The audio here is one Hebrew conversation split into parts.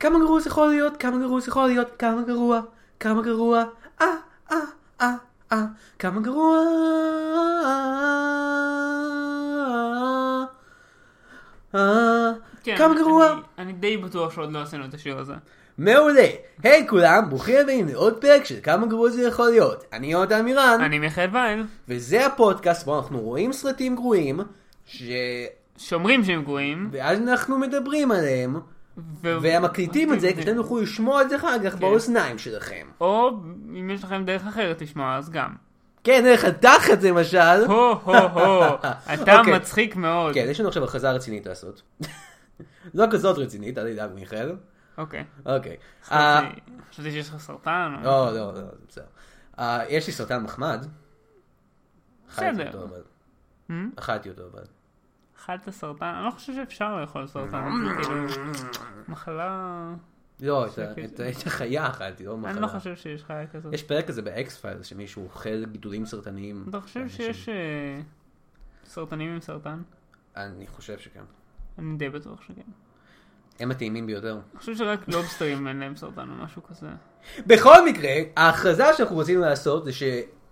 כמה גרוע זה יכול להיות, כמה גרוע זה יכול להיות, כמה גרוע, כמה גרוע, אה, אה, אה, אה, כמה גרוע. אה, כן, כמה גרוע. אני, אני די בטוח שעוד לא עשינו את השיר הזה. מעולה. היי כולם, ברוכים הבאים לעוד פרק של כמה גרוע זה יכול להיות. אני יונתן מירן, אני מיכאל וייל, וזה הפודקאסט בו אנחנו רואים סרטים גרועים, ש... שאומרים שהם גרועים, ואז אנחנו מדברים עליהם, ו... ומקליטים את זה כדי שאתם יוכלו לשמוע את זה אחר כן. כך באוזניים שלכם. או אם יש לכם דרך אחרת לשמוע אז גם. כן, דרך התחת למשל. הו הו הו, אתה אוקיי. מצחיק מאוד. כן, יש לנו עכשיו הכרזה רצינית לעשות. לא כזאת רצינית, אל תדאג מיכאל. אוקיי. אוקיי. אה, חשבתי חשבתי שיש לך סרטן. לא, לא, לא, בסדר. אה, יש לי סרטן מחמד. בסדר. Hmm? אכלתי אותו אבל. אכלת סרטן? אני לא חושב שאפשר לאכול סרטן. זה כאילו מחלה... לא, את החיה אכלתי, לא מחלה. אני לא חושב שיש חיה כזאת. יש פרק כזה ב X-Files שמישהו אוכל גידולים סרטניים. אתה חושב. שיש אה, סרטנים עם סרטן? אני חושב שכן. אני די בטוח שכן. הם הטעימים ביותר. אני חושב שרק לובסטרים אין להם סרטן או משהו כזה. בכל מקרה, ההכרזה שאנחנו רצינו לעשות זה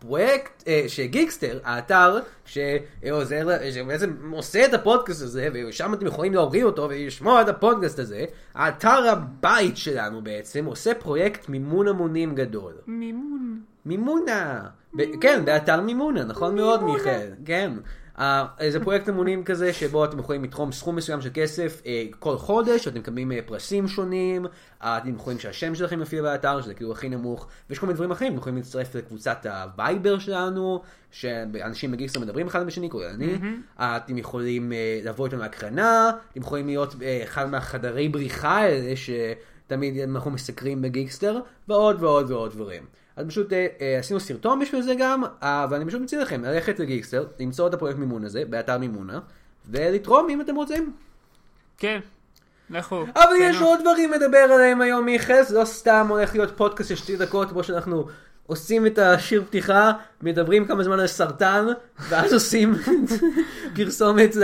שפרויקט, אה, שגיקסטר, האתר שעוזר, ל- שבעצם עושה את הפודקאסט הזה, ושם אתם יכולים להוריד אותו ולשמוע את הפודקאסט הזה, האתר הבית שלנו בעצם עושה פרויקט מימון המונים גדול. מימון. מימונה. ב- כן, באתר מימונה, נכון מאוד מיכאל, כן. אה, זה פרויקט אמונים כזה שבו אתם יכולים לתרום סכום מסוים של כסף אה, כל חודש, אתם מקבלים אה, פרסים שונים, אתם יכולים שהשם שלכם יופיע באתר, שזה כאילו הכי נמוך, ויש כל מיני דברים אחרים, אתם יכולים להצטרף לקבוצת הווייבר שלנו, שאנשים בגיקסטר מדברים אחד בשני, כולל אני, אתם יכולים לבוא איתנו להקרנה, אתם יכולים להיות אחד מהחדרי בריחה האלה שתמיד אנחנו מסקרים בגיקסטר, ועוד ועוד ועוד דברים. אז פשוט אה, אה, עשינו סרטון בשביל זה גם, אה, ואני פשוט מציע לכם ללכת לגיקסטר, למצוא את הפרויקט מימון הזה באתר מימונה, ולתרום אם אתם רוצים. כן. לכו. אבל. יש עוד דברים לדבר עליהם היום זה לא סתם הולך להיות פודקאסט של שתי דקות, כמו שאנחנו עושים את השיר פתיחה, מדברים כמה זמן על סרטן, ואז עושים פרסומת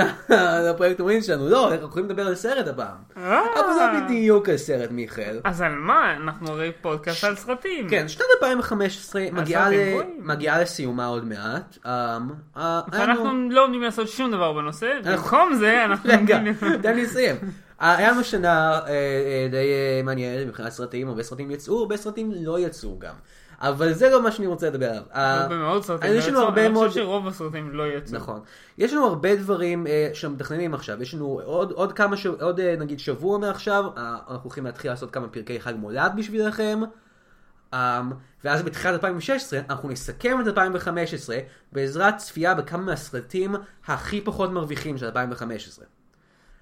לפרויקט מימון שלנו. לא, אנחנו יכולים לדבר על סרט הפעם. אה. אבל לא בדיוק על סרט מיכאל. אז על מה? אנחנו הרי פודקאסט על סרטים. כן, שנת 2015 מגיעה לסיומה עוד מעט. אמ, ואנחנו לא עומדים לעשות שום דבר בנושא, אנחנו- במקום זה אנחנו רגע. תן לי לסיים. היה לנו שנה אה, אה, די מעניינת מבחינת סרטים, הרבה סרטים יצאו, הרבה סרטים לא יצאו גם. אבל זה לא מה שאני רוצה לדבר עליו. אה, הרבה מאוד סרטים. יש לנו לא הרבה אני מאוד- חושב שרוב הסרטים לא יצאו. נכון. יש לנו הרבה דברים אה, שמתכננים עכשיו, יש לנו עוד, כמה. עוד אה, נגיד שבוע מעכשיו, אה, אנחנו הולכים להתחיל לעשות כמה פרקי חג מולד בשבילכם. Um, ואז בתחילת 2016 אנחנו נסכם את 2015 בעזרת צפייה בכמה מהסרטים הכי פחות מרוויחים של 2015. אז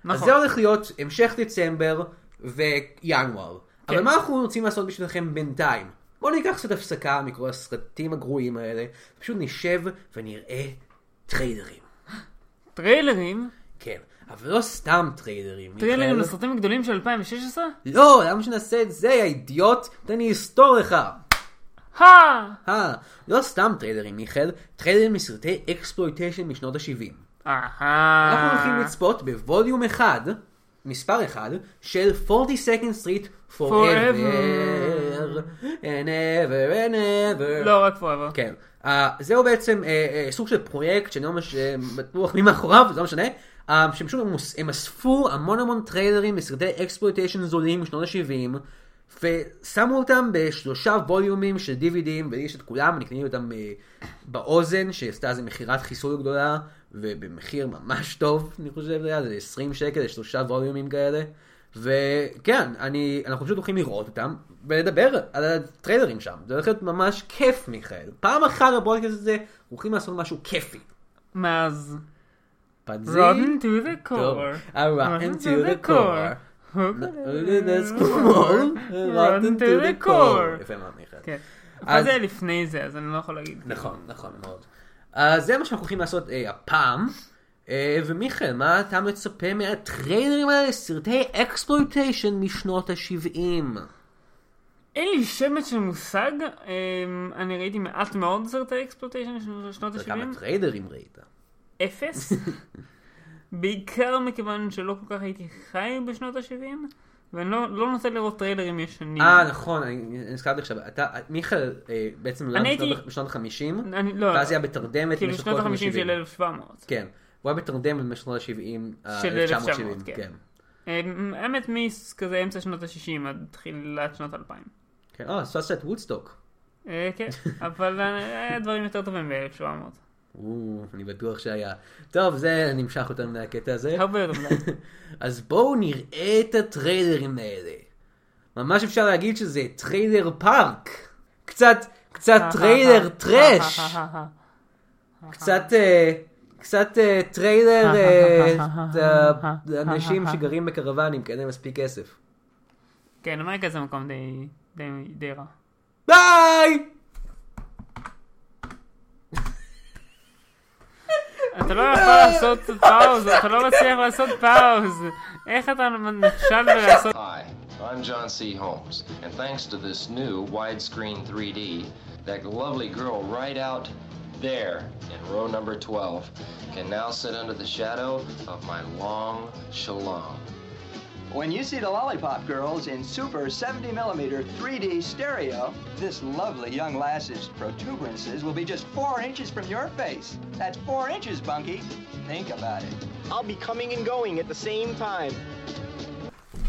נכון. זה הולך להיות המשך דצמבר וינואר. כן. אבל מה אנחנו רוצים לעשות בשבילכם בינתיים? בואו ניקח קצת הפסקה מכל הסרטים הגרועים האלה, פשוט נשב ונראה טריילרים. טריילרים? כן, אבל לא סתם טריילרים. טריילרים. לסרטים הגדולים של 2016? לא, למה שנעשה את זה, יא אידיוט? תן לי לסתור לך. הא! לא סתם טריילרים, מיכאל, טריילרים מסרטי exploitation משנות ה-70. אהה. אנחנו הולכים לצפות ב volume אחד, מספר אחד, של 42nd Street Forever and ever and ever. לא, רק forever. כן. אה, זהו בעצם אה, אה, סוג של פרויקט שאני לא ממש בטוח מי מאחוריו, זה לא משנה. אה, שהם פשוט הם אספו המון המון טריילרים מסרטי exploitation זולים משנות ה-70 ושמו אותם בשלושה ווליומים של DVDים ויש את כולם, אני קניתי אותם באוזן שעשתה איזה מכירת חיסול גדולה ובמחיר ממש טוב אני חושב זה היה, זה 20 שקל לשלושה ווליומים כאלה. וכן, אני, אנחנו פשוט הולכים לראות אותם ולדבר על הטריילרים שם. זה הולך להיות ממש כיף, מיכאל. פעם אחת בפודקאסט הזה, הולכים לעשות משהו כיפי. מאז. פנזי. Rotten to the core. Rotten to the core. Rotten to the core. יפה מאוד, מיכאל. כן. אבל זה לפני זה, אז אני לא יכול להגיד. נכון, נכון מאוד. אז זה מה שאנחנו הולכים לעשות אה, הפעם. אה, ומיכאל, מה אתה מצפה מהטריילרים האלה לסרטי exploitation משנות ה-70? אין לי שמץ של מושג, אמ, אני ראיתי מעט מאוד סרטי exploitation של שנות כמה ה-70, טריילרים ראית? אפס. בעיקר מכיוון שלא כל כך הייתי חי בשנות ה-70, ואני לא לא נוטה לראות טריילרים ישנים. אה, נכון, אני נזכרתי עכשיו. אתה, מיכאל אה, בעצם נולד בשנות- בשנות ה-50, אני לא, ואז היה בתרדמת כאילו במשך שנות כל ה-50 השנות של ה-70. 1700. כן. הוא היה בתרדמת במשך שנות ה-70, של 1970, 1900, כן. כן. אה, האמת מכזה אמצע שנות ה-60 עד תחילת שנות 2000. כן, אה, עשה את וודסטוק. אה, כן, אבל אה, היה דברים יותר טובים ב-1700. או, אני בטוח שהיה. טוב, זה נמשך יותר מהקטע הזה. הרבה יותר מדי. אז בואו נראה את הטריילרים האלה. ממש אפשר להגיד שזה trailer park. קצת, קצת trailer trash. קצת, אה, קצת אה, trailer אה, את האנשים שגרים בקרוונים, כי אין להם מספיק כסף. כן, אמריקה זה מקום די- די- די רע. ביי! אתה לא יכול לעשות pause, אתה לא מצליח לעשות pause. איך אתה נכשל בלעשות... Hi, I'm John C. Holmes, and thanks to this new widescreen 3D, that lovely girl right out there in row number 12 can now sit under the shadow of my long shalom. When you see the Lollipop Girls in super seventy millimeter 3D stereo, this lovely young lass's protuberances will be just four inches from your face. That's four inches, Bunky. Think about it. I'll be coming and going at the same time.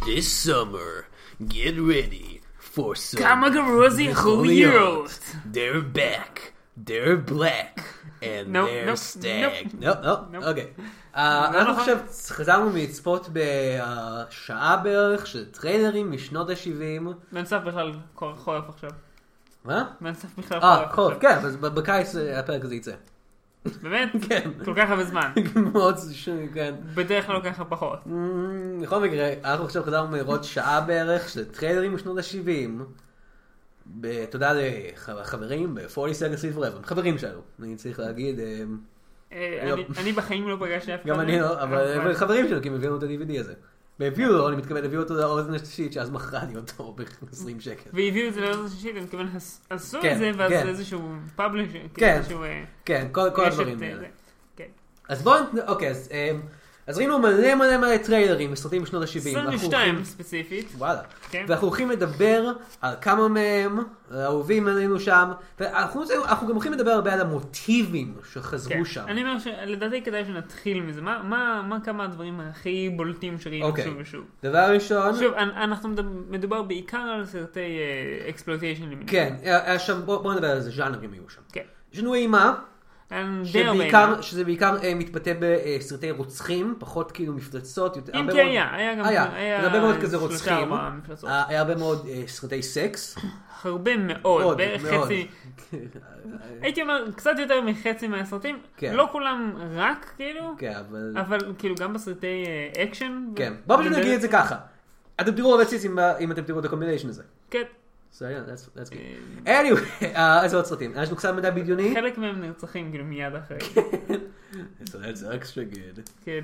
This summer, get ready for some Kamikaze Heroes. They're back they're black, and Nope, they're nope, stag. nope. נופ, Nope. אוקיי. אה, לא אנחנו. עכשיו חזרנו מלצפות בשעה בערך של טריילרים משנות ה-70. בנוסף בכלל חורף עכשיו. מה? בנוסף בכלל אה, חורף חורף, עכשיו. כן, אז בקיץ אה, הפרק הזה יצא. באמת? כן. כל כך הרבה זמן. מאוד, ש- כן. בדרך כלל ככה פחות. Mm, בכל מקרה, אנחנו עכשיו חזרנו לראות שעה בערך של טריילרים משנות ה-70. תודה לחברים ב-40 Seconds Forever, חברים שלנו, אני צריך להגיד, אה, אה, לא. אני- בחיים לא פגשתי אף אחד. גם אני לא, אבל חברים שלנו, כי הם הביאו את ה-DVD הזה. והביאו לו, אני מתכוון, הביאו אותו לאוזן השלישית, שאז מכרתי אותו ב-20 שקל. והביאו את זה לאוזן שישית, אני מתכוון, עש- עשו כן, את זה, ואז כן. איזשהו פאבלישר, כן. איזשהו אה, כן, כל הדברים האלה. כן. אז בואו, אוקיי, אז, אז ראינו מלא מלא מלא טריילרים וסרטים בשנות ה-70. 22 ספציפית. וואלה. כן. ואנחנו הולכים לדבר על כמה מהם, האהובים עלינו שם, ואנחנו אנחנו גם הולכים לדבר הרבה על המוטיבים כן. שחזרו שם. אני אומר שלדעתי כדאי שנתחיל מזה. מה- מה מה כמה הדברים הכי בולטים שראינו אוקיי. שוב ושוב? דבר ראשון, שוב, אנ- אנחנו מדובר בעיקר על סרטי exploitation למיניהם. כן, היה שם, בואו בוא נדבר על איזה ז'אנרים היו שם. כן. יש לנו אימה, שבעיקר. שזה בעיקר אה, מתבטא בסרטי רוצחים, פחות כאילו מפלצות, יותר, אם כי מאוד- היה, היה גם, היה, היה הרבה מאוד כזה רוצחים. אה, היה הרבה מאוד אה, סרטי סקס, הרבה מאוד, מאוד, בערך מאוד. חצי, הייתי אומר קצת יותר מחצי מהסרטים, כן. לא כולם רק כאילו, כן, אבל... אבל כאילו גם בסרטי אה, אקשן. כן, בוא פשוט ובדרך- נגיד את זה ככה. אתם תראו הרבה ציצים ב- אם אתם תראו את ה compilation הזה. כן, So yeah, that's, that's good. anyway, אה, איזה עוד סרטים? יש לנו קצת מדע בדיוני? חלק מהם נרצחים כאילו מיד אחרי. So that's extra good. כן.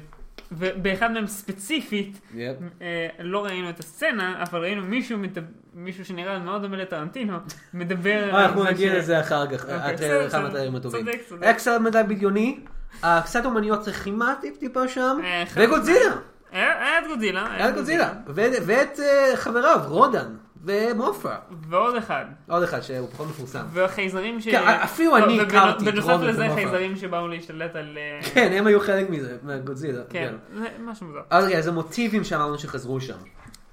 ובאחד מהם ספציפית, Yep. אה, לא ראינו את הסצנה, אבל ראינו מישהו, מדבר- מישהו שנראה מאוד דומה לטרנטינו, מדבר אה, אנחנו זה נגיע לזה אחר כך, הטריילר אחד מהטריילרים הטובים. צודק, צודק. היה קצת מדע בדיוני, קצת אומנויות לחימה טיפ טיפה שם, וגודזילה, היה את גודזילה. היה גודזילה, ו- ואת חבריו, רודן ומופרה, ועוד אחד. עוד אחד שהוא פחות מפורסם. והחייזרים ש... כן, אפילו לא, אני הכרתי את בנוסף רוברט לזה ומופע. חייזרים שבאו להשתלט על... אה, כן, הם היו חלק מזה, מהגודזילה. כן, זה משהו מוזר. אז רגע, אז המוטיבים שאמרנו שחזרו שם.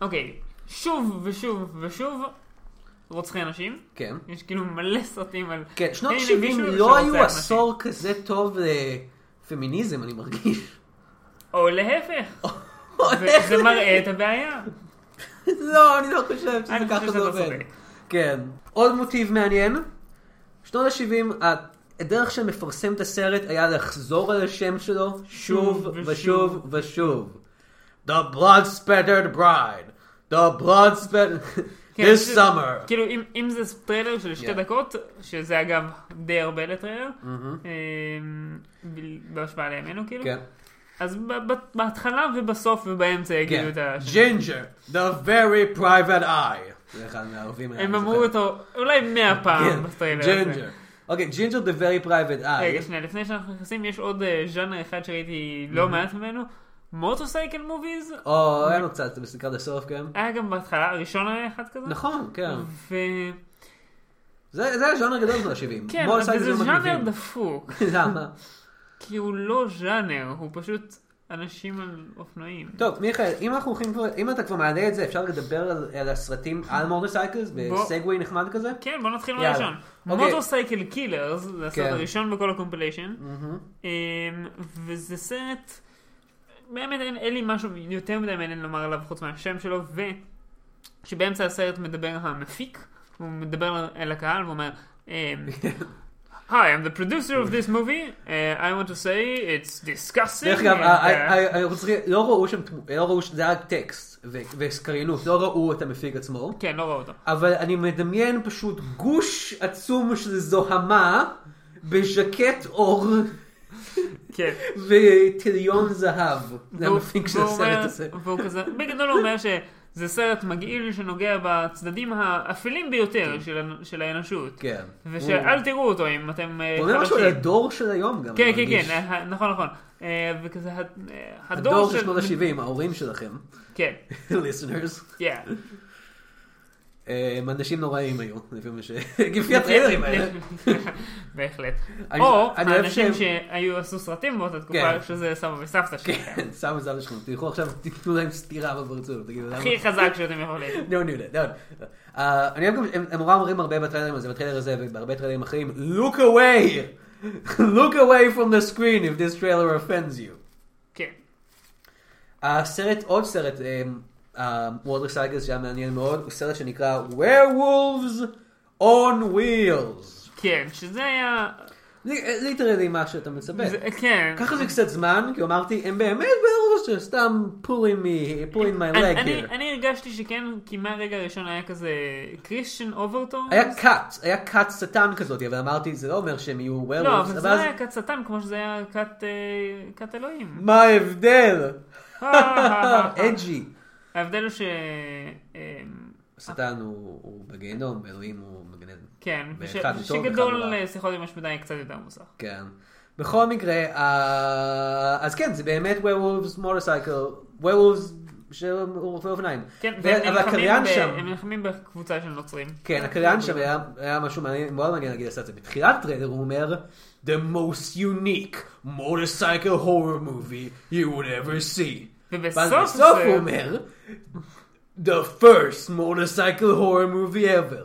אוקיי, שוב ושוב ושוב, רוצחי אנשים. כן. יש כאילו מלא סרטים על... כן, שנות הנה, 70 מישהו לא היו. עשור כזה טוב לפמיניזם, אני מרגיש. או להפך. או וזה מראה את הבעיה. לא, אני לא חושב שזה ככה זה שאתה עובד. כן. עוד מוטיב מעניין, שנות ה-70, הדרך שמפרסם את הסרט היה לחזור על השם שלו שוב ושוב. ושוב. The blood spattered bride. The blood spattered... כן, This summer. כאילו, אם- זה טריילר של שתי Yeah. דקות, שזה אגב די הרבה לטריילר, אמ, בהשוואה לימינו כאילו, כן. אז ב- ב- בהתחלה ובסוף ובאמצע יגידו כן. את השם. ג'ינג'ר, the very private eye. זה אחד האלה, הם אמרו. אותו אולי מאה פעם כן, בטריילר הזה. ג'ינג'ר. אוקיי, ג'ינג'ר the very private רגע, eye. שנייה, לפני שאנחנו נכנסים, יש עוד אה, ז'אנר אחד שראיתי לא מעט ממנו, motorcycle movies, או, היה לנו קצת לקראת הסוף, כן. היה גם בהתחלה, הראשון היה אחד כזה. נכון, כן. ו... זה זה הז'אנר הגדול של ה-70. כן, אבל זה ז'אנר דפוק, למה? כי הוא לא ז'אנר, הוא פשוט אנשים על אופנועים. טוב, מיכאל, אם אנחנו הולכים אם אתה כבר מעלה את זה, אפשר לדבר על, על הסרטים על motorcycles. ב segue נחמד כזה? כן, בוא נתחיל. מהראשון. אוקיי. Motorcycle Killers, זה הסרט כן. הראשון בכל ה compilation. אמ, וזה סרט, באמת אין, אין לי משהו יותר מדי מעניין לומר עליו חוץ מהשם שלו, ושבאמצע הסרט מדבר המפיק, הוא מדבר אל הקהל ואומר, Hi, I'm the producer of this movie. Uh, I want to say it's disgusting. דרך אגב, uh, אנחנו צריכים- לא ראו שם, לא ראו, ש- זה היה טקסט ו- וקריינות, לא ראו את המפיק עצמו, כן, לא ראו אותו. אבל אני מדמיין פשוט גוש עצום של זוהמה בז'קט אור כן. וטיליון זהב. זה המפיק של הסרט הזה. והוא כזה, בגדול הוא אומר שזה סרט מגעיל שנוגע בצדדים האפלים ביותר של ה- של האנושות. כן. ושאל תראו אותו אם אתם אה, הוא אומר משהו על. הדור של היום גם. כן, כן. כן, אה, נכון, נכון. אה, וכזה, ה- אה, הדור של שנות ה-70, ההורים שלכם, כן, listeners, כן. הם אנשים נוראים היו, לפי מה ש... לפי הטריילרים האלה. בהחלט. או האנשים שהיו עשו סרטים באותה תקופה, כן. שזה סבא וסבתא שלי. כן, סבא וסבתא שלכם, תלכו עכשיו, תיתנו להם סטירה בפרצוף. הכי חזק שאתם יכולים. No, no, no. Uh, אני אוהב גם, הם הם נורא אומרים הרבה בטריילרים הזה, בטריילר הזה ובהרבה טריילרים אחרים, look away! look away from the screen if this trailer offends you. כן. הסרט, עוד סרט, motorcycles שהיה מעניין מאוד, הוא סרט שנקרא Werewolves on Wheels. כן, שזה היה... literally מה שאתה מצפה. כן. ככה זה קצת זמן, כי אמרתי, הם באמת Werewolves שסתם pulling me, pulling my אני- leg אני- הרגשתי שכן, כי מהרגע הראשון היה כזה Christian overtone. היה כת, היה כת שטן כזאת, אבל אמרתי, זה לא אומר שהם יהיו לא, Werewolves, אבל זה לא היה כת שטן כמו שזה היה כת אה, אלוהים. מה ההבדל? אג'י. ההבדל הוא ש... אה, השטן הוא הוא בגיהנום, ואלוהים הוא עדן. כן, וש- שגדול. אה, שיחות עם השמדה קצת יותר מוסך. כן. בכל מקרה, אה, אז כן, זה באמת werewolves motorcycle, werewolves של רופאי אופניים. כן, ו- אבל הקריין שם, הם נלחמים בקבוצה של נוצרים. כן, הקריין שם היה היה משהו מעניין, מאוד מעניין להגיד לעשות את זה. בתחילת הטריילר הוא אומר, The most unique motorcycle horror movie you would ever see. ובסוף בסוף זה- הוא אומר, The first motorcycle horror movie ever.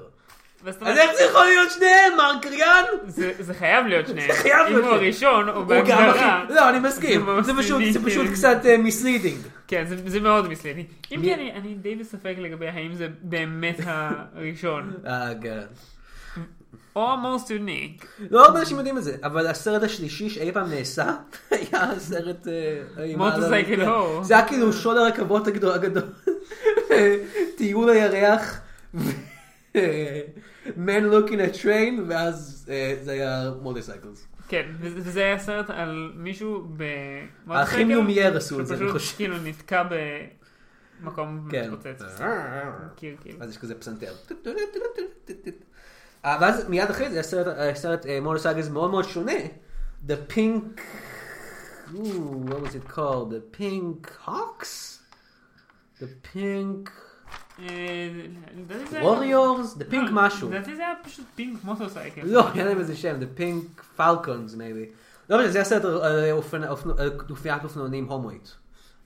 אז איך זה יכול להיות שניהם, מר קריין? זה זה חייב להיות שניהם. חייב להיות אם הוא. הראשון, הוא בהגדרה. לא, אני מסכים. זה זה פשוט- זה misleading. קצת misleading. כן, זה- זה מאוד misleading. אם כי אני די בספק לגבי האם זה באמת הראשון. אה, כן. או ה-most unique. לא הרבה אנשים יודעים את זה, אבל הסרט השלישי שאי פעם נעשה, היה הסרט... אה, מוטוסייקל הרצפה. הו. זה היה כאילו שוד הרכבות הגדול. טיול הירח, Man looking at train, ואז אה, זה היה מוטוסייקלס. כן, וזה היה סרט על מישהו ב... האחים לומייר עשו את זה, אני שפשוט חושב. כאילו נתקע במקום כן. מתפוצץ. קיר כאילו. אז יש כזה פסנתר. אה, ואז מיד אחרי זה הסרט, הסרט מוטוסייקלס מאוד מאוד שונה. The Pink... Ooh, what was it called? The Pink Hawks? The Pink אה, Warriors? The Pink לא, משהו. לדעתי זה היה פשוט פינק מוטוסייקל. לא, היה להם איזה שם, The Pink Falcons maybe. לא משנה, זה הסרט על- על אופנ- אופנ- על כנופיית אופנוענים הומואית.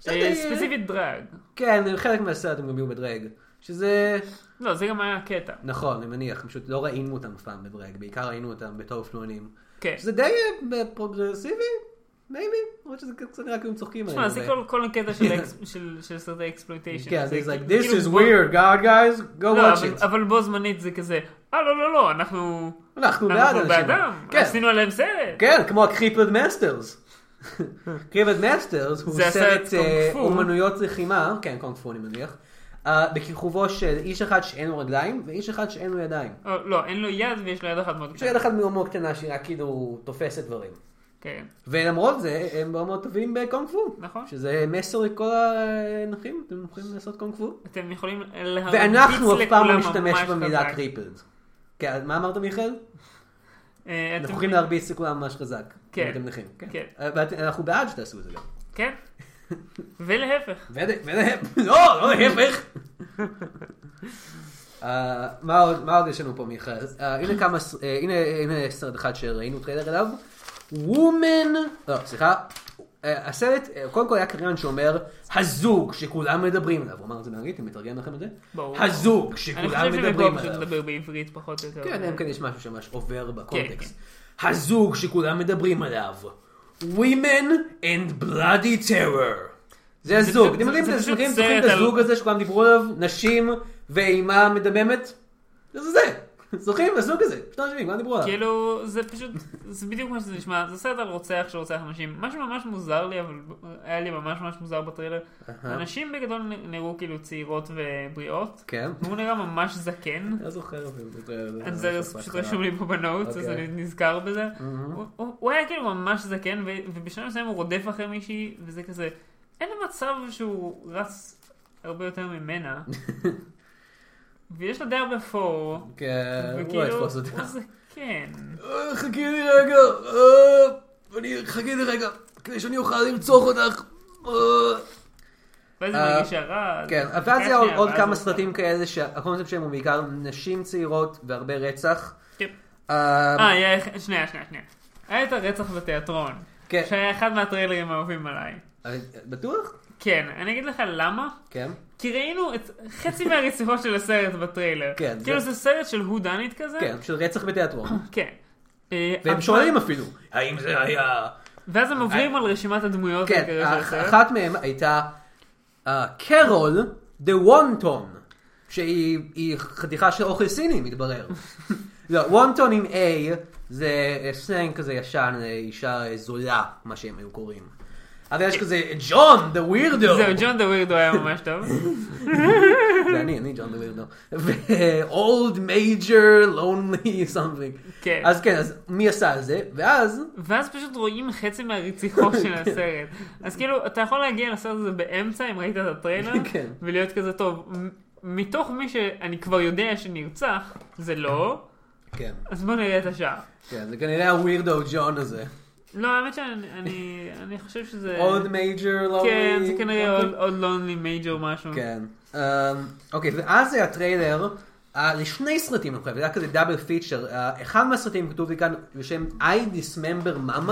אה, ספציפית drag. כן, חלק מהסרט הם גם יהיו ב drag. שזה... לא, זה גם היה קטע. נכון, אני מניח, פשוט לא ראינו אותם אף פעם ב drag, בעיקר ראינו אותם בתור אופנוענים. כן. שזה די אה, פרוגרסיבי, maybe, למרות שזה קצת נראה כאילו הם צוחקים תשמע, זה כל- כל הקטע של ה ex- של- של סרטי exploitation. כן, זה like, כאילו- this is weird, God guys, go לא, watch it. אבל בו זמנית זה כזה, אה לא לא לא, אנחנו אנחנו בעד אנחנו אנשים. כן. עשינו עליהם סרט. כן, כמו ה Crippled Masters. Crippled Masters הוא סרט אה. אומנויות לחימה, כן, קונג פו אני מניח, בכיכובו של איש אחד שאין לו רגליים ואיש אחד שאין לו ידיים. או, לא, אין לו יד ויש לו יד אחת מאוד יש לו יד קטנה. אחת מאוד קטנה שהיא רק כאילו תופסת דברים. כן, ולמרות זה הם מאוד מאוד טובים בקונג פו. נכון. שזה מסר לכל הנכים, אתם יכולים לעשות קונג פו. אתם יכולים להרביץ ואנחנו אף פעם לא לכולם נשתמש ממש במילה חזק. Crippled. כן, מה אמרת מיכאל? אה, אנחנו יכולים להרביץ לכולם ממש חזק. כן. אתם נכים. כן. אה, ואתם- אנחנו בעד שתעשו את זה גם. כן. ולהפך. ולהפך, לא, לא להפך. אה, מה עוד- יש לנו פה מיכאל? אה, הנה כמה, אה, הנה סרט אחד שראינו טריילר אליו. Women, לא סליחה, הסרט קודם כל היה קריין שאומר הזוג שכולם מדברים עליו, הוא אמר את זה באנגלית, אני מתרגם לכם את זה? ברור. הזוג אני שכולם חושב שבכל מדברים פשוט עליו. לדבר בעברית פחות או יותר. כן, כן יש משהו שממש עובר כן, בקונטקסט. הזוג שכולם מדברים עליו. Women and Bloody Terror. זה הזוג. אתם יודעים, את הזוג הזה שכולם דיברו עליו? נשים ואימה מדממת? זה זה. זוכרים? הזוג הזה. פשוט אנשים, כולם דיברו עליו. כאילו, זה פשוט, זה בדיוק מה שזה נשמע, זה סרט על רוצח שרוצח אנשים. משהו ממש מוזר לי, אבל היה לי ממש ממש מוזר בטריילר. הנשים בגדול נראו כאילו צעירות ובריאות. כן. והוא נראה ממש זקן. לא זוכר אפילו. זה- פשוט רשום לי פה בנוטס, אז אוקיי. אני נזכר בזה. הוא- היה כאילו ממש זקן, ו- ובשלב מסוים הוא רודף אחרי מישהי, וזה כזה, אין מצב שהוא רץ הרבה יותר ממנה. ויש לו די הרבה פור, כן, הוא לא יתפוס אותה. זקן. אה, חכי לי רגע. אה, אני חכי לי רגע. כדי שאני אוכל לרצוח אותך. אה. ואז היא מרגישה רע. כן, ואז זה עוד- כמה סרטים כאלה שהקונספט שלהם הוא בעיקר נשים צעירות והרבה רצח. כן. אה, שנייה, שנייה, שנייה. היה את הרצח בתיאטרון. כן. שהיה אחד מהטריילרים האהובים עליי. בטוח? כן, אני אגיד לך למה. כן. כי ראינו את חצי מהרציחות של הסרט בטריילר. כן, כאילו זה- זה סרט של הו דנית כזה. כן, של רצח בתיאטרון. כן. אה, והם שואלים אפילו, האם זה היה... ואז הם עוברים על רשימת הדמויות כן. אחת מהם הייתה אה, קרול the wanton, שהיא היא חתיכה של אוכל סיני, מתברר. לא, wanton עם A זה סלנג כזה ישן, אה, אישה אה, זולה, מה שהם היו קוראים. אבל יש כזה, ג'ון, the weirdo. זהו, ג'ון the weirdo היה ממש טוב. זה אני, אני ג'ון דה ווירדו. ו-old major lonely something. כן. אז כן, אז מי עשה את זה? ואז, ואז פשוט רואים חצי מהרציחות של הסרט. אז כאילו, אתה יכול להגיע לסרט הזה באמצע, אם ראית את הטריילר, כן. ולהיות כזה טוב. מתוך מי שאני כבר יודע שנרצח, זה לא, כן, אז בוא נראה את השאר. כן, זה כנראה הווירדו ג'ון הזה. לא, האמת שאני אני, אני חושב שזה... old major lonely. כן, זה כנראה. עוד- עוד לונלי מייג'ור משהו. כן. אמ, אוקיי, ואז זה הטריילר לשני סרטים, זה היה כזה double feature. אחד מהסרטים כתוב לי כאן בשם I Dismember Mama.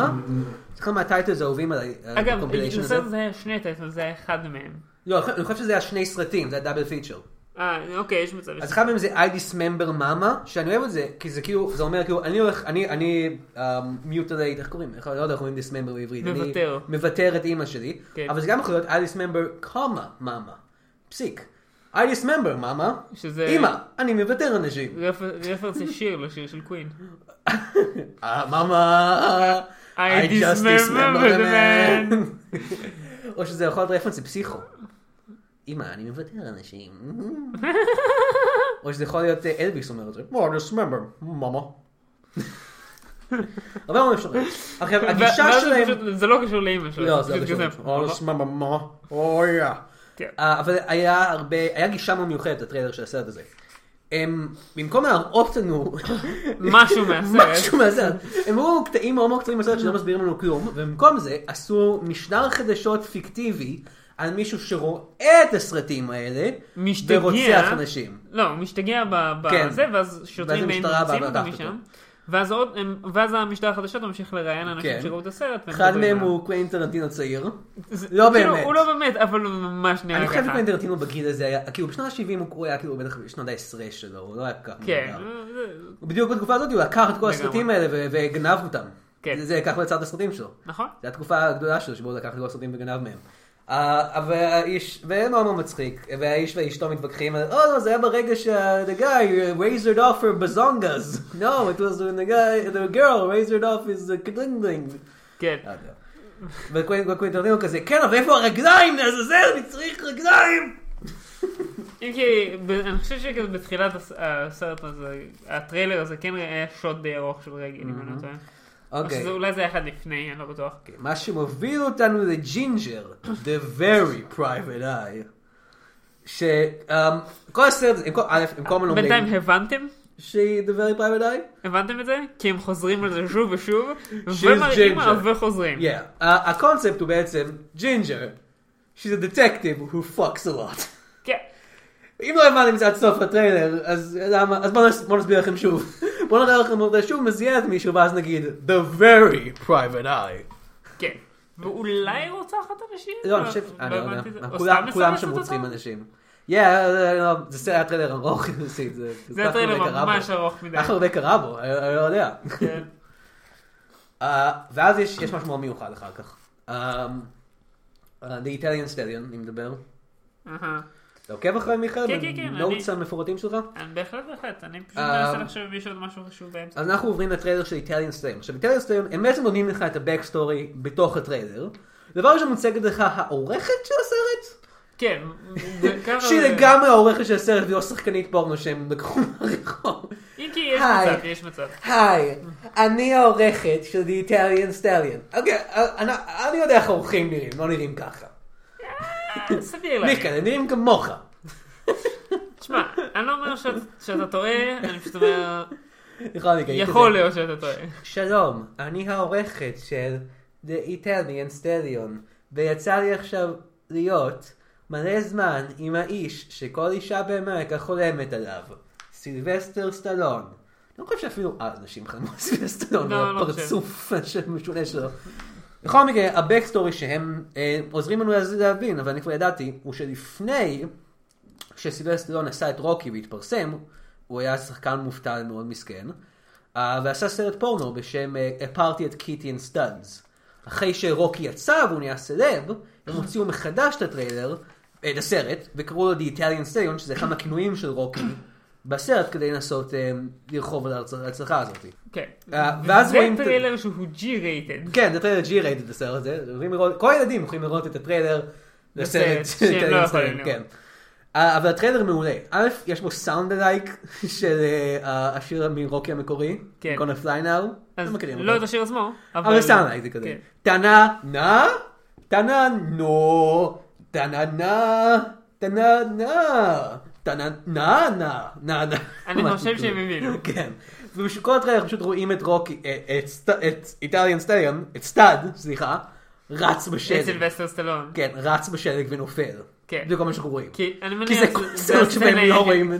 זה אחד מה titles האהובים עליי. אה, אגב, ב compilation הזה. לסרט הזה היה שני title, זה היה אחד מהם. לא, אני חושב שזה היה שני סרטים, זה היה double feature. אה, אוקיי, יש מצב. אז אחד מהם זה I Dismember Mama, שאני אוהב את זה, כי זה כאילו, זה אומר כאילו, אני הולך, אני, אני, mutilate, איך קוראים? לא יודע איך קוראים Dismember בעברית. מבתר. מבתר את אימא שלי, כן. אבל זה גם יכול להיות I Dismember, comma, Mama. פסיק. I Dismember Mama, שזה- אימא, אני מוותר אנשים. רפר- רפרנס ישיר לשיר של קווין. אה, מאמה, I dismember the man. או שזה יכול להיות רפרנס לפסיכו. אמא, אני מוותר אנשים. או שזה יכול להיות אה, אלביס אומר את זה. Oh, I dismember, מאמה. הרבה מאוד אפשרויות. עכשיו, הגישה שלהם... זה לא קשור לאמא שלו. לא, זה לא קשור. I dismember, מאמה. Oh. כן. אה, אבל היה הרבה, היה גישה מאוד מיוחדת לטריילר של הסרט הזה. הם, במקום להראות לנו משהו מהסרט. משהו מהסרט, הם ראו קטעים מאוד מאוד קצרים מהסרט שלא מסבירים לנו כלום, ובמקום זה עשו משדר חדשות פיקטיבי על מישהו שרואה את הסרטים האלה, משתגע. ורוצח אנשים. לא, הוא משתגע ב- כן. בזה, ואז שוטרים באים המשטרה באה ומוציאים אותו משם. ואז עוד, ואז המשטר החדשות ממשיך לראיין אנשים כן. שראו את הסרט. אחד מהם. הוא קווין טרנטינו צעיר. זה- לא כאילו, באמת. הוא לא באמת, אבל הוא ממש נראה אני חושב ככה. שקווין טרנטינו בגיל הזה היה, כאילו בשנות ה-70 הוא היה כאילו בטח בשנות ה-10 שלו, הוא לא היה כל כך כן. מבוגר. זה- הוא בדיוק בתקופה הזאת הוא לקח את כל. הסרטים האלה וגנב אותם. כן. זה- זה לקח לו את הסרטים שלו. נכון. זו התקופה הגדולה שלו שבו הוא לקח את כל הסרטים וגנב מהם. אה, אבל האיש, ומאוד מאוד מצחיק, והאיש ואשתו מתווכחים או לא, זה היה ברגע שה- the guy raised off her bazongas. No, it was when the guy, the girl raised off his kdling כן. וקוונטין טרנטינו כזה, כן, אבל איפה הרגליים לעזאזל, אני צריך רגליים! אם כי, אני חושב שכזה בתחילת הס- הסרט הזה, הטריילר הזה כן היה shot די ארוך של רגל, אם אני לא טועה. או אוקיי. אולי זה אחד לפני, אני לא בטוח. אוקיי, מה שמוביל אותנו לג'ינג'ר, The Very Private Eye, שכל הסרט, עם כל- א', עם כל הזמן אומרים, בינתיים הבנתם? שהיא The Very Private Eye? הבנתם את זה? כי הם חוזרים על זה שוב ושוב, She's ומראים. עליו וחוזרים. הקונספט הוא בעצם ג'ינג'ר, she's a detective who fucks a lot. אם לא הבנתם את זה עד סוף הטריילר, אז למה, אז בואו נס- בואו נסביר לכם שוב. בואו נראה לכם אותה שוב מזיינת את מישהו, ואז נגיד, The very private eye. כן. ואולי רוצחת אנשים? לא, אני חושב, אני לא יודע, כולם- שם רוצחים? אנשים. Yeah, אה, לא, זה היה טריילר ארוך יחסית, זה הטריילר קרה בו. ממש ארוך מדי. כך הרבה קרה בו, אני לא יודע. כן. אה, ואז יש משהו מאוד מיוחד אחר כך. אה, The Italian Stallion, אני מדבר. אתה עוקב אחרי מיכאל? כן, כן, כן, ב notes המפורטים שלך? אני בהחלט בהחלט, אני פשוט אה, מנסה לחשוב אם יש עוד משהו חשוב באמצע. אז אנחנו עוברים לטריילר של Italian Stallion. עכשיו Italian Stallion, הם בעצם נותנים לך את ה backstory בתוך הטריילר. דבר ראשון מוצגת לך העורכת של הסרט, כן. שהיא לגמרי העורכת של הסרט והיא לא שחקנית פורנו שהם לקחו מהרחוב. אם כי יש. מצב, יש מצב. היי, אני העורכת של The Italian Stallion. אוקיי, אני, אני יודע איך עורכים נראים, לא נראים ככה. סביר הם נראים כמוך. תשמע, אני לא אומר שאת- שאתה טועה, אני פשוט אומר, יכול להיות, שאתה טועה. שלום, אני העורכת של The Italian Stallion, ויצא לי עכשיו להיות מלא זמן עם האיש שכל אישה באמריקה חולמת עליו, סילבסטר סטלון. אני לא חושב שאפילו אז אנשים חלמו על סילבסטר סטלון, לא, לא הפרצוף המשונה שלו. בכל מקרה, ה backstory שהם אה, עוזרים לנו להבין, אבל אני כבר ידעתי, הוא שלפני שסילבסטר סטלון עשה את רוקי והתפרסם, הוא היה שחקן מובטל מאוד מסכן, אה, ועשה סרט פורנו בשם אה, A Party at Kitty and. אחרי שרוקי יצא והוא נהיה סלב, הם הוציאו מחדש את הטריילר, את הסרט, וקראו לו The Italian Stallion, שזה אחד מהכינויים של רוקי בסרט, כדי לנסות אה, לרכוב על ההצ- ההצלחה הזאת. כן. אה, ואז רואים זה טריילר שהוא G-rated. כן, זה טריילר G-rated הסרט הזה, כל הילדים יכולים לראות את הטריילר לסרט בסרט שהם לא יכולים לראות. כן. אה, אבל הטריילר מעולה. א', יש בו soundalike של אה, השיר מרוקי המקורי, כן. Now. אז לא מכירים לא אותו. את השיר עצמו, אבל soundalike זה כזה. כן. טנה נא, טנה נו, טנה נא, טנה נא, טנה נא נא, נא נא. אני חושב. שהם הבינו. כן. ובכל הטריילר פשוט רואים את רוקי, אה, את סט- את Italian Stallion, את Stud, סליחה, רץ את בשלג. סילבסטר סטלון. כן, רץ בשלג ונופל. כן. זה כל מה שאנחנו רואים. כי זה כל סרט שבהם לא רואים את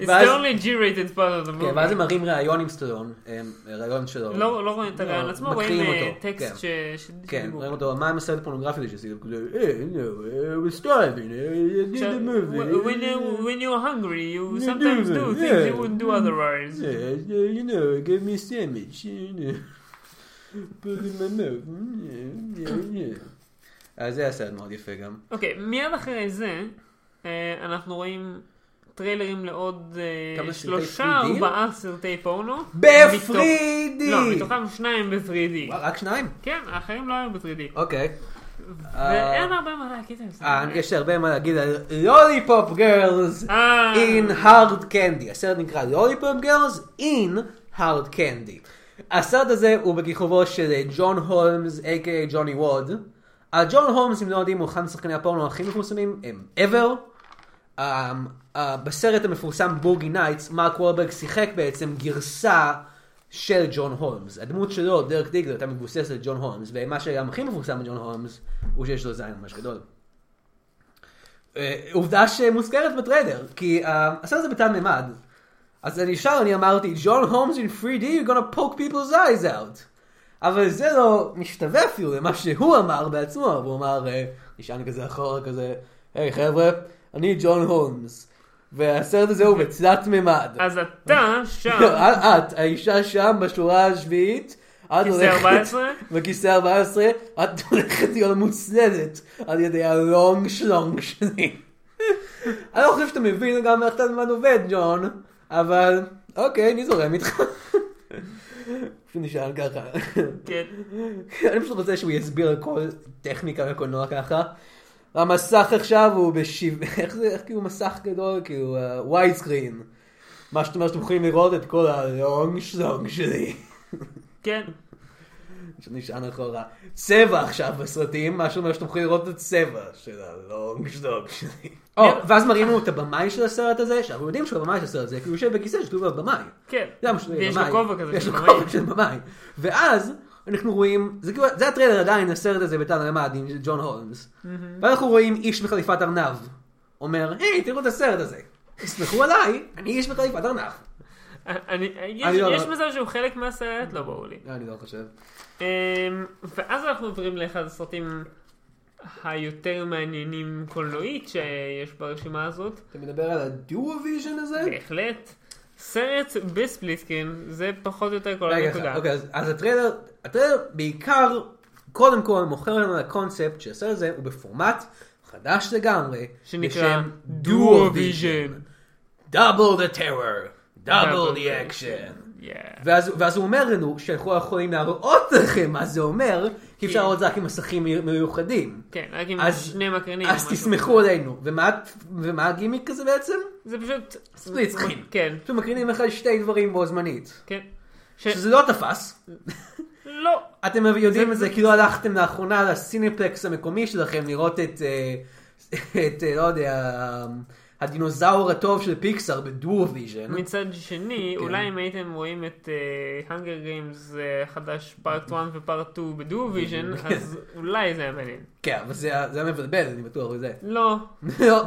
It's the only G-rated part of the movie. כן, ואז הם מראים ראיון עם סטלון, אה, ראיון שלו. לא לא רואים את הרעיון לא, עצמו, רואים אה, טקסט כן. ש... כן. רואים אותו, מה עם הסרט הפורנוגרפי הזה שעשיתם? כזה, אה, was starving, I did the movie. when you- when you're hungry, you sometimes do things you wouldn't do otherwise. You know, give me a sandwich, you know. Put in my mouth. Yeah, yeah, yeah. אז זה הסרט מאוד יפה גם. אוקיי, מיד אחרי זה, אה, אנחנו רואים טריילרים לעוד אה, שלושה 3D? ארבעה סרטי פורנו. ב-3D! מתוך- לא, מתוכם שניים ב-3D. וואו, רק שניים? כן, האחרים לא היו ב-3D. אוקיי. ואין הרבה מה להגיד על זה. אה, יש הרבה מה להגיד על Lollipop Girls in Hard Candy. הסרט נקרא Lollipop Girls in Hard Candy. הסרט הזה הוא בכיכובו של אה, ג'ון הולמס, a.k.a ג'וני ווד. אה, ג'ון הולמס, אם לא יודעים, הוא אחד משחקני הפורנו הכי מפורסמים הם ever. אה, אה, בסרט המפורסם Boogie Nights, מרק וולברג שיחק בעצם גרסה של ג'ון הולמס. הדמות שלו, דרק דיגלר, הייתה מבוססת על ג'ון הולמס, ומה שגם הכי מפורסם בג'ון הולמס, הוא שיש לו זין ממש גדול. אה, עובדה שמוזכרת בטריילר, כי אה, הסרט הזה בתלת מימד. אז אני ישר אני אמרתי, ג'ון הולמס in 3D, you're gonna poke people's eyes out. אבל זה לא משתווה אפילו למה שהוא אמר בעצמו, והוא אמר, נשען כזה אחורה כזה, היי חבר'ה, אני ג'ון הולמס. והסרט הזה הוא בתלת מימד. אז אתה שם, את, האישה שם בשורה השביעית, כיסא הולכת- 14? בכיסא 14, את הולכת להיות מוצנדת על ידי הלונג שלונג שלי. אני לא חושב שאתה מבין גם איך אתה זמן עובד, ג'ון, אבל אוקיי, אני זורם איתך. פשוט נשאל ככה. כן. אני פשוט רוצה שהוא יסביר כל טכניקה בקולנוע ככה. המסך עכשיו הוא בשיב... איך זה, איך כאילו מסך גדול, כאילו ווייד סקרין. מה שאתה אומר שאתם יכולים לראות את כל הלונג שלונג שלי. כן. שנשען אחורה. צבע עכשיו בסרטים, מה שאומר שאתם יכולים לראות את הצבע של הלונג שלונג שלי. או, ואז מראים לנו את הבמאי של הסרט הזה, שאנחנו יודעים שהוא הבמאי של הסרט הזה, כי הוא יושב בכיסא שכתוב לו במאי. כן. ויש לו במאי. כובע כזה יש של במאי. ואז אנחנו רואים, זה, כאילו- זה הטריילר עדיין, הסרט הזה בתלת ממד עם ג'ון הולמס. ואנחנו רואים איש בחליפת ארנב. אומר, היי, תראו את הסרט הזה. תסמכו עליי, אני איש בחליפת ארנב. יש, לא- יש מזל שהוא חלק מהסרט? לא ברור לי. אני לא חושב. אמ, ואז אנחנו עוברים לאחד הסרטים היותר מעניינים קולנועית שיש ברשימה הזאת. אתה מדבר על ה Duo-Vision הזה? בהחלט. סרט ב split screen, זה פחות או יותר כל רגע, הנקודה. אוקיי, אז, אז הטריילר, הטריילר בעיקר, קודם כל מוכר לנו את הקונספט שהסרט הזה הוא בפורמט חדש לגמרי, שנקרא Duo-Vision. Double the terror, double the action. Yeah. ואז, הוא אומר לנו שאנחנו יכולים להראות לכם מה זה אומר, כי אפשר כן. לראות את זה רק עם מסכים מי- מיוחדים. כן, רק עם שני מקרנים. אז תסמכו עלינו. ומה, הגימיק הזה בעצם? זה פשוט... split screen. כן, פשוט מקרינים אחד שתי דברים בו זמנית. כן. שזה לא תפס. לא. אתם יודעים את זה כי לא הלכתם לאחרונה ל cineplex המקומי שלכם לראות את, אה, את, אה, לא יודע, הדינוזאור הטוב של פיקסאר ב Duo-Vision. מצד שני, כן. אולי אם הייתם רואים את Hunger Games חדש part 1 ו part 2 ב Duo-Vision, כן. אז אולי זה היה מעניין. כן, אבל זה זה היה מבלבל, אני בטוח בזה. לא. לא.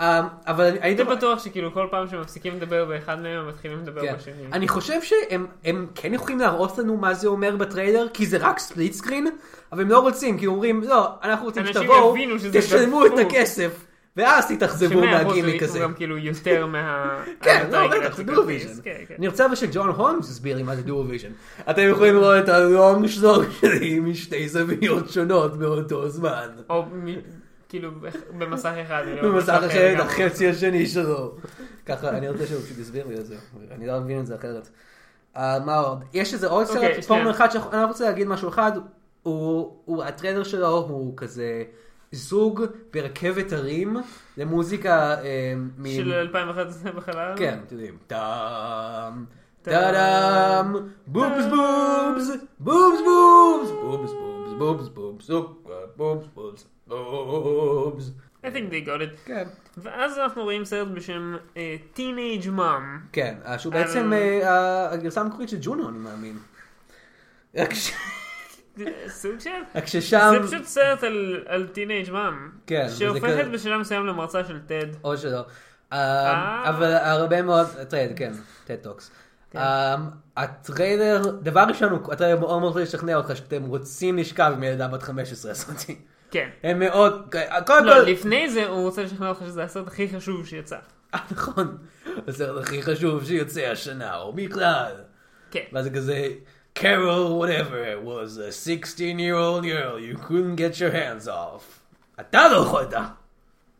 אה, אבל אני- הייתי בטוח שכאילו כל פעם שמפסיקים לדבר באחד מהם, הם מתחילים לדבר כן. בשני. אני חושב שהם הם כן יכולים להראות לנו מה זה אומר בטריילר, כי זה רק split screen, אבל הם לא רוצים, כי אומרים, לא, אנחנו רוצים שתבואו, תשלמו את דפוק." הכסף, ואז תתאכזבו מהגימיק הוא הזה. גם כאילו יותר מה... כן, לא, בטח, זה כרטיס. Duo-Vision. כן, כן. אני רוצה אבל שג'ון הולמס יסביר לי מה זה Duo-Vision. אתם יכולים לראות את ה long schlong שלי משתי זוויות שונות באותו זמן. או כאילו במסך אחד. ולא במסך לגמרי. החצי השני שלו. ככה, אני רוצה שהוא פשוט יסביר לי את זה. אני לא מבין את זה אחרת. אה, מה עוד? יש איזה עוד אוקיי, סרט, פורנו שנייה. אחד שאני רוצה להגיד משהו אחד. הוא, הטריילר שלו הוא כזה זוג ברכבת הרים למוזיקה אה, של 2011 בחלל? כן, אתם יודעים. טאם, טאדם, בובס בובס, בובס בובס, בובס boobs, boobs boobs, boobs boobs, boobs. I think they got it. כן. ואז אנחנו רואים סרט בשם אה, Teenage Mom. כן, אה, שהוא על- בעצם אה, הגרסה המקורית של ג'ונו, אני מאמין. סוג של... רק ששם, זה פשוט סרט על, על teenage mom. כן, שהופכת כזה- בשלב מסוים למרצה של TED. או שלא. אה. אבל הרבה מאוד, טרייד, כן, TED Talks. כן. אה, הטריילר, דבר ראשון, הטריילר מאוד מאוד לשכנע אותך שאתם רוצים לשכב עם ילדה בת 15 הזאתי. כן. הם מאוד, קודם לא, כל, לפני זה הוא רוצה לשכנע אותך שזה הסרט הכי חשוב שיצא. אה, נכון, הסרט הכי חשוב שיוצא השנה, או בכלל. כן. ואז זה כזה, Carol whatever was a 16 year old girl you couldn't get your hands off. אתה לא יכולת.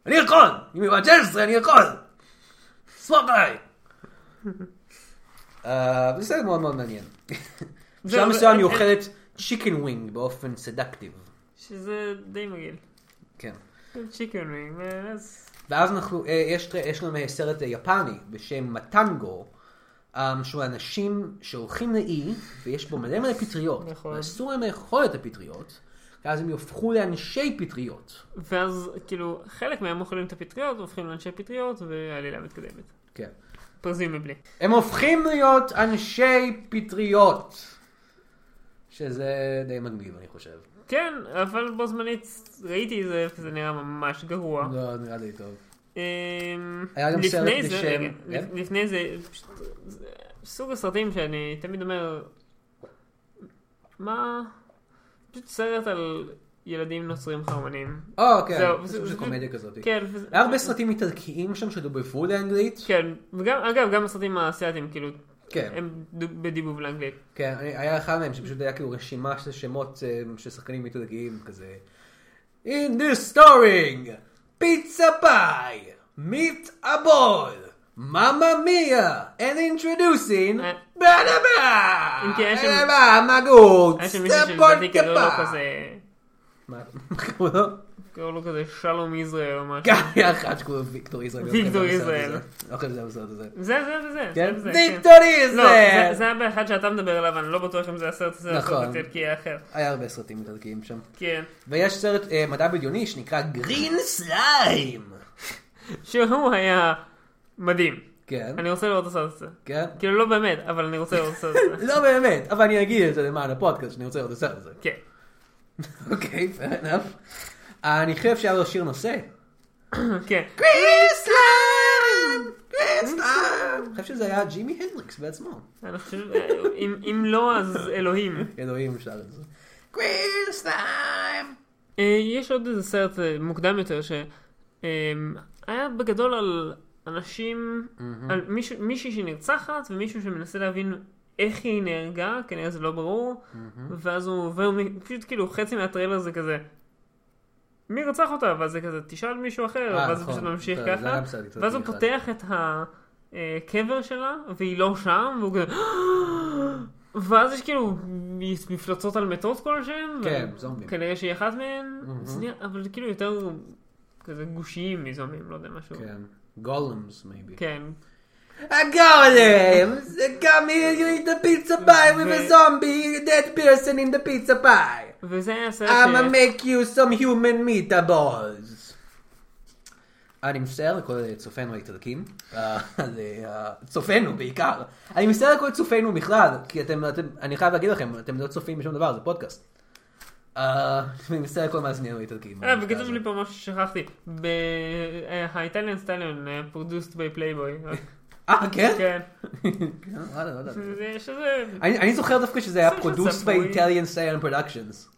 אני יכול. אם היא בת 16 אני יכול. סמוך עליי. אה, זה סרט מאוד מאוד מעניין. בשלב מסוים היא אין- אוכלת chicken wing באופן seductive. שזה די מגעיל. כן. chicken wing, אז... ואז אנחנו, אה, יש, יש לנו סרט אה, יפני בשם מטנגו, אה, שהוא אנשים שהולכים לאי, ויש בו מלא מלא פטריות. נכון. ואסור להם לאכול את הפטריות, ואז הם יהפכו לאנשי פטריות. ואז כאילו חלק מהם אוכלים את הפטריות, הופכים לאנשי פטריות, והעלילה מתקדמת. כן. פרזימבלי. הם הופכים להיות אנשי פטריות. שזה די מגניב, אני חושב. כן, אבל בו זמנית ראיתי את זה, וזה נראה ממש גרוע. לא, נראה לי טוב. אמ, היה גם לפני סרט זה, בשם- רגע, כן? לפני זה, זה סוג הסרטים שאני תמיד אומר, מה, פשוט סרט על ילדים נוצרים חרמנים. או, כן, זה זה- זה- קומדיה כזאת. כן, היה הרבה סרטים איטלקיים שם שדובבו לאנגלית. כן, וגם, אגב, גם הסרטים האסייתיים, כאילו, כן. הם בדיבוב לאנגלית. כן, היה אחד מהם שפשוט היה כאילו רשימה של שמות אה, של שחקנים איטלקיים כזה. In this starring, pizza pie, meet a ball, mamma mia, and introducing, מישהו שלדעתי קראו לו כזה, מה קראו לו? קראו לו כזה שלום ישראל או משהו. גם היה אחד שקוראים לו ויקטור ישראל. לא ויקטור בסרט ישראל. לא חושב שזה בסרט הזה. זה, זה וזה. כן? זה וזה, ויקטור לא, ישראל! זה- היה באחד שאתה מדבר עליו, אני לא בטוח אם זה הסרט הזה, נכון. היה הרבה סרטים איטלקיים שם. כן. ויש סרט אה, מדע בדיוני שנקרא גרין סליים. שהוא היה מדהים. כן, אני רוצה לראות את הסרט הזה. כן. כאילו לא באמת, אבל אני רוצה לראות את הסרט הזה. לא באמת, אבל אני אגיד את זה למען הפודקאסט, שאני רוצה לראות את הסרט הזה. כן. אוקיי, fair enough. אני חושב שהיה לו שיר נושא. כן. קריסלן! קריסלן! אני חושב שזה היה ג'ימי הנדריקס בעצמו. אני חושב, אם- לא, אז אלוהים. אלוהים שר את זה. קריסלן! אה, יש עוד איזה סרט אה, מוקדם יותר שהיה בגדול על אנשים, על מישהי שנרצחת ומישהו שמנסה להבין איך היא נהרגה, כנראה זה לא ברור, ואז הוא עובר, פשוט כאילו חצי מהטריילר זה כזה, מי רצח אותה? ואז זה כזה, תשאל מישהו אחר, אה, ואז זה נכון. פשוט ממשיך ככה, ואז הוא. פותח את הקבר שלה, והיא לא שם, והוא כזה, ואז יש כאילו מפלצות על מתות כלשהם, כן, זומבים. כנראה שהיא אחת מהן, נראה- אבל זה כאילו יותר כזה גושיים מזומבים, לא יודע משהו. כן. גולמס, maybe. כן. הגולם! come here, you eat the pizza pie with a zombie, dead person in the pizza pie. וזה היה סרט I'ma make you some human meatballs. אני מצטער לכל צופינו האיטלקים, אה, אה, צופינו בעיקר, אני מצטער לכל צופינו בכלל, כי אתם, אני חייב להגיד לכם, אתם לא צופים בשום דבר, זה פודקאסט. אה, אני מצטער לכל מאזינינו האיטלקים. אה, וכתוב לי פה משהו ששכחתי. ה Italian Stallion produced by Playboy. אה, כן? כן. כן, וואלה, לא. אני זוכר דווקא שזה היה צפוי. ב Italian Stallion Productions.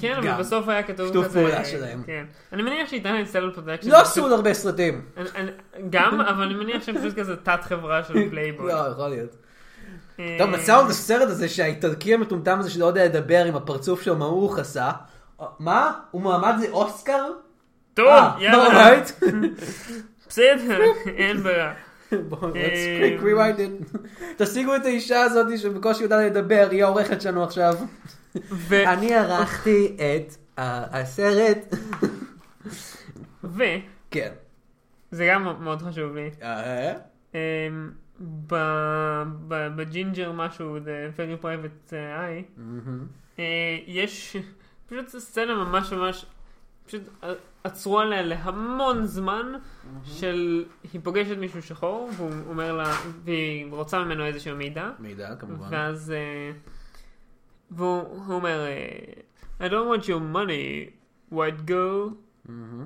כן, אבל. בסוף היה כתוב שיתוף כזה... פעולה שלהם. כן. אני מניח ש Italian Stallion Production... לא עשו עוד הרבה סרטים. גם, אבל אני מניח שהם פשוט כזה תת חברה של פלייבוי. לא, יכול להיות. אה, טוב, מצאנו את הסרט הזה שהאיטלקי המטומטם הזה שלא יודע לדבר עם הפרצוף שלו, מה הוא עשה. מה? הוא מועמד לאוסקר? טוב, אה, יאללה. אורייט. בסדר, אין ברירה. בואו, let's אה, quick rewind it. תשיגו את האישה הזאת שבקושי יודעת לדבר, היא העורכת שלנו עכשיו. ו- אני ערכתי את אה, הסרט. וזה כן. גם מאוד חשוב לי. אה, אמ, בג'ינג'ר משהו, The Very Private Eye, אה, יש פשוט סצנה ממש ממש, פשוט עצרו עליה להמון זמן של היא פוגשת מישהו שחור והוא אומר לה, והיא רוצה ממנו איזשהו מידע, מידע כמובן. ואז אה, והוא הוא אומר אה, I don't want your money, white girl,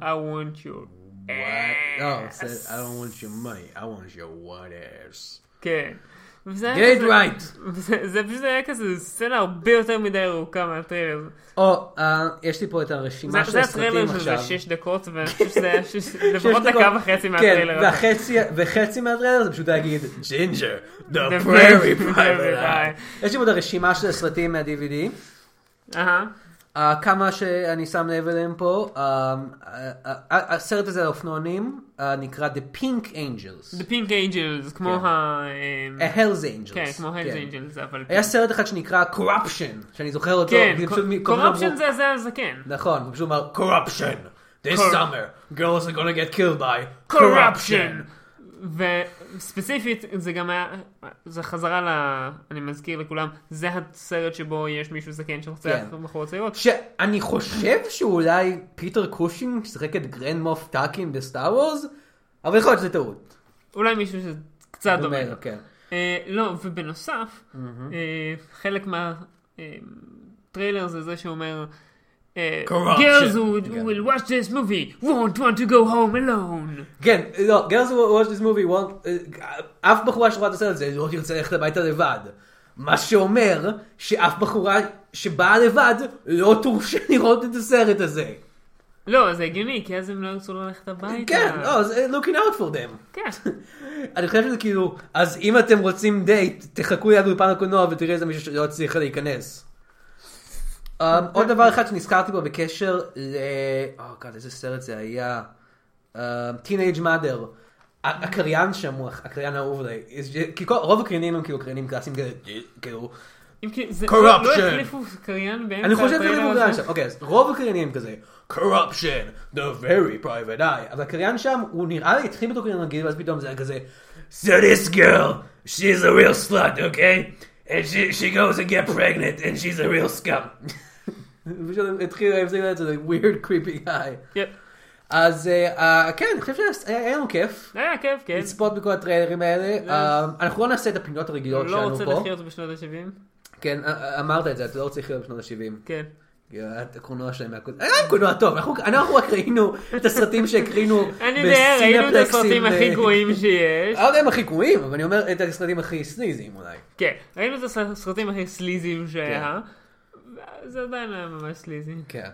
I want your What? Oh, it said, I don't want your money, I want your white ass. כן. כזה- right. זה פשוט היה כזה סצנה הרבה יותר מדי ארוכה מהטריילר. או, יש לי פה את הרשימה של זה הטריילר הסרטים שזה עכשיו. שש דקות, ואני חושב שזה היה לפחות. דקה וחצי מהטריילר. כן, וחצי מהטריילר זה פשוט להגיד ג'ינג'ר, the very private. יש לי עוד הרשימה של הסרטים מה-DVD. אה, כמה שאני שם לב אליהם פה, אה, אה, אה, הסרט הזה על אופנוענים אה, נקרא The Pink Angels. The Pink Angels, כמו כן. ה... A Hells Angels. כן, כמו Hells כן. Angels, אבל... היה סרט אחד שנקרא Corruption, שאני זוכר אותו. כן, אמרו- זה זה הזקן. נכון, הוא פשוט אמר Corruption. This Cor- summer, girls are gonna get killed by Corruption. וספציפית זה גם היה, זה חזרה ל... אני מזכיר לכולם, זה הסרט שבו יש מישהו זקן שרוצח כן. בחורות צעירות. שאני חושב שאולי פיטר קושינג שיחק את Grand Moff Tarkin ב Star Wars, אבל יכול להיות שזה טעות. אולי מישהו שקצת דומה. דומה כן. אה, לא, ובנוסף, אה, חלק מהטריילר זה זה שאומר, אה. Girls who כן. will watch this movie won't want to go home alone. כן, לא, girls who watch this movie won't, אה, אף בחורה שרואה את הסרט הזה לא תרצה ללכת הביתה לבד. מה שאומר שאף בחורה שבאה לבד לא תורשה לראות את הסרט הזה. לא, זה הגיוני, כי אז הם לא ירצו ללכת הביתה. כן, לא, זה looking out for them. כן. אני חושב שזה כאילו, אז אם אתם רוצים דייט, תחכו ליד אולפן הקולנוע ותראי איזה מישהו שלא הצליח להיכנס. Um, עוד דבר אחד שנזכרתי בו בקשר ל... או גאד, איזה סרט זה היה? Teenage Mother. הקריין שם הוא הקריין האהוב עליי. כי רוב הקריינים הם כאילו קריינים קלאסיים כאילו. לא החליפו קריין באמצע אני חושב שזה מבוגר הזה? שם, אוקיי, אז רוב הקריינים כזה, corruption, the very private eye, אבל הקריין שם, הוא נראה לי התחיל בתור קריין רגיל, ואז פתאום זה היה כזה, so this girl, she's a real slut, okay? And she, she goes and get pregnant, and she's a real scum. התחיל להפסיק את זה, weird creepy guy. כן. אז אה, אה, כן, אני חושב שהיה לנו כיף. היה כיף, כן. לצפות בכל הטריילרים האלה. אה, אנחנו לא נעשה את הפינות הרגילות לא שלנו רוצה פה. לחיות בשנות ה-70. כן, אה, אמרת את זה, אתה לא רוצה לחיות בשנות ה-70. כן. הקולנוע שלהם היה קולנוע- טוב, אנחנו רק ראינו את הסרטים שהקרינו אני יודע, ראינו את הסרטים הכי גרועים שיש. לא יודע אם הכי גרועים, אבל אני אומר את הסרטים הכי סליזיים אולי. כן, ראינו את הסרטים הכי סליזיים שהיה. כן. זה עדיין היה ממש סליזי. כן.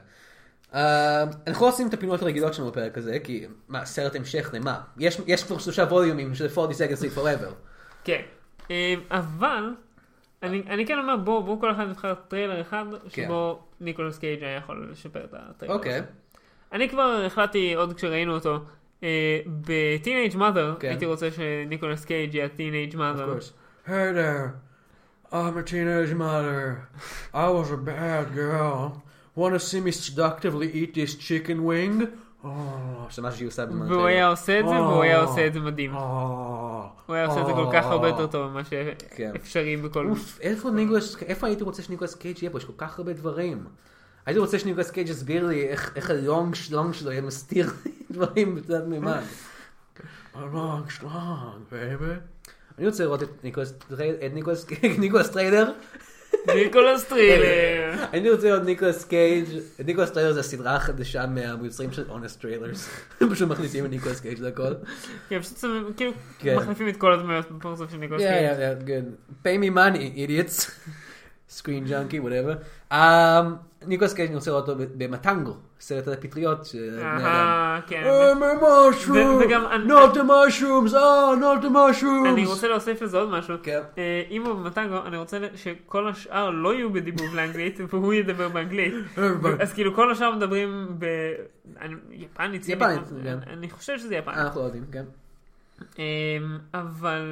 אה, אנחנו לא עושים את הפינות הרגילות שלנו בפרק הזה, כי מה, סרט המשך למה? יש כבר שלושה ווליומים של 42nd Street Forever. כן. אה, אבל, אני אני כן אומר, בואו בואו כל אחד נבחר טריילר אחד, כן. שבו ניקולס קייג' היה יכול לשפר את הטריילר. אוקיי. הזה. אני כבר החלטתי, עוד כשראינו אותו, ב Teenage Mother, כן. הייתי רוצה שניקולס קייג' יהיה Teenage Mother. Hey there, I'm a teenage mother. I was a bad girl. Want to see me seductively eat this chicken wing? Oh, זה מה שהיא עושה בזמן והוא היה עושה את זה, והוא היה עושה את זה. מדהים. הוא היה עושה את זה כל כך הרבה יותר טוב ממה כן. שאפשרי בכל... איפה הייתי רוצה שניקולס קייג' יהיה פה? יש כל כך הרבה דברים. הייתי רוצה שניקולס קייג' יסביר לי איך הלונג שלונג שלו יהיה מסתיר דברים בצד מימד. ה long schlong, baby. אני רוצה לראות את ניקולס טריילר, את ניקולס טריילר. אני רוצה לראות ניקולס קייג', ניקולס טריילר זה הסדרה החדשה מהיוצרים של Honest Trailers. פשוט מכניסים את ניקולס קייג' לכל. כן, פשוט שמים- כאילו כן. מחליפים את כל הדמויות בפרצוף של ניקולס קייג'. yeah, yeah, good. Pay me money, idiots. Screen junkie, whatever. Um, ניקולס קייג' אני רוצה לראות אותו במטנגו, סרט על הפטריות. כן. My mushrooms! וגם אני- Not the mushrooms! Not the mushrooms! אני רוצה להוסיף לזה עוד משהו. אה, אם הוא במטנגו, אני רוצה שכל השאר לא יהיו בדיבור באנגלית, והוא ידבר באנגלית. Everybody. אז כאילו כל השאר מדברים ביפנית. סינית, יפנית, אני- כן. אני חושב שזה יפנית. אנחנו לא יודעים, כן. אה, אבל...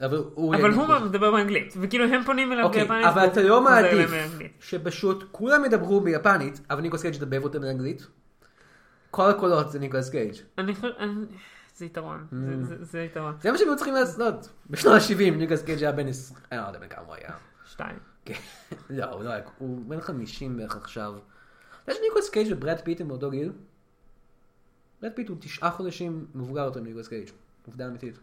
אבל הוא... אבל הוא מדבר באנגלית, וכאילו הם פונים אליו אוקיי, ביפנית. אבל אתה לא מעדיף. שפשוט כולם ידברו ביפנית, אבל ניקולס קייג' ידבב אותם באנגלית? כל הקולות זה ניקולס קייג'. אני חושב... אני- זה יתרון. Mm. זה- יתרון. זה מה שהם היו צריכים לעשות. בשנות ה-70 ניקולס קייג' היה בן 20, אני לא יודע בן כמה הוא היה. שתיים. כן. לא, הוא לא היה, הוא בן 50 בערך עכשיו. אתה יודע שניקולס קייג' וברד פיט הם באותו גיל? ברד פיט הוא תשעה חודשים מבוגר יותר מניקולס קייג'. עובדה אמיתית.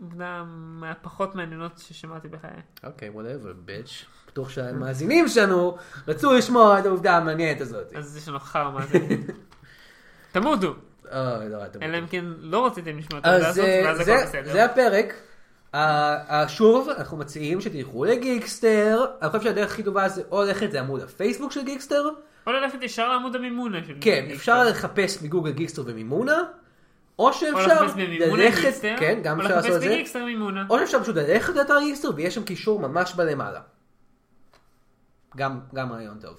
מהפחות מעניינות ששמעתי בחיי. אוקיי, whatever, bitch. בטוח שהמאזינים שלנו רצו לשמוע את העובדה המעניינת הזאת. אז יש לנו מה זה. תמותו. אוי, לא. אלא אם כן לא רציתם לשמוע את העובדה הזאת, אה, ואז זה- הכל בסדר. זה הפרק. אה, אה, שוב, אנחנו מציעים שתלכו לגיקסטר. אני חושב שהדרך הכי טובה זה או ללכת לעמוד הפייסבוק של גיקסטר. או ללכת ישר לעמוד המימונה של כן, גיקסטר. אפשר לחפש בגוגל גיקסטר ומימונה. או שאפשר ללכת, כן, גם אפשר לעשות את זה. או שאפשר פשוט ללכת לאתר גיקסטר ויש שם קישור ממש בלמעלה. גם גם רעיון טוב.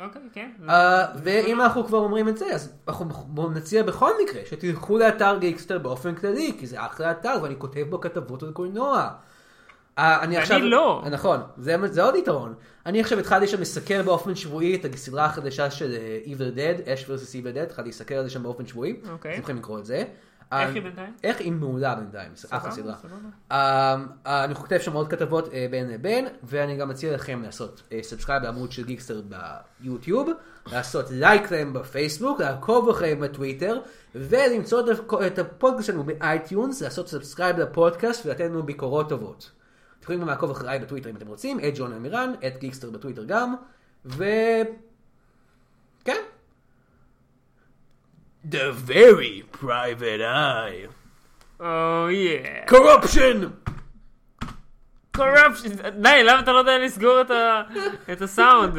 אוקיי, כן. אה, ואם אנחנו כבר אומרים את זה, אז אנחנו נציע בכל מקרה שתלכו לאתר גיקסטר באופן כללי, כי זה אחלה אתר ואני כותב בו כתבות על קולנוע. אה, אני עכשיו... לא. נכון, זה, זה עוד יתרון. אני עכשיו התחלתי שם לסקר באופן שבועי את הסדרה החדשה של אה, Evil Dead, אש vs Evil Dead, התחלתי לסקר על זה שם באופן שבועי. אוקיי. אתם יכולים לקרוא את זה. איך אה, היא בינתיים? איך היא מעולה בינתיים, אחלה סדרה. אה, אה, אני כותב שם עוד כתבות אה, בין לבין, ואני גם מציע לכם לעשות subscribe בעמוד של גיקסטר ביוטיוב, לעשות לייק להם בפייסבוק, לעקוב אחריהם בטוויטר, ולמצוא את את הפודקאסט שלנו באייטיונס, לעשות subscribe לפודקאסט ולתת לנו ביקורות טובות. אתם יכולים גם לעקוב אחריי בטוויטר אם אתם רוצים, את ג'ון אמירן, את גיקסטר בטוויטר גם, ו... כן. The very private eye. או יא. corruption! קורפשן. די, למה אתה לא יודע לסגור את הסאונד?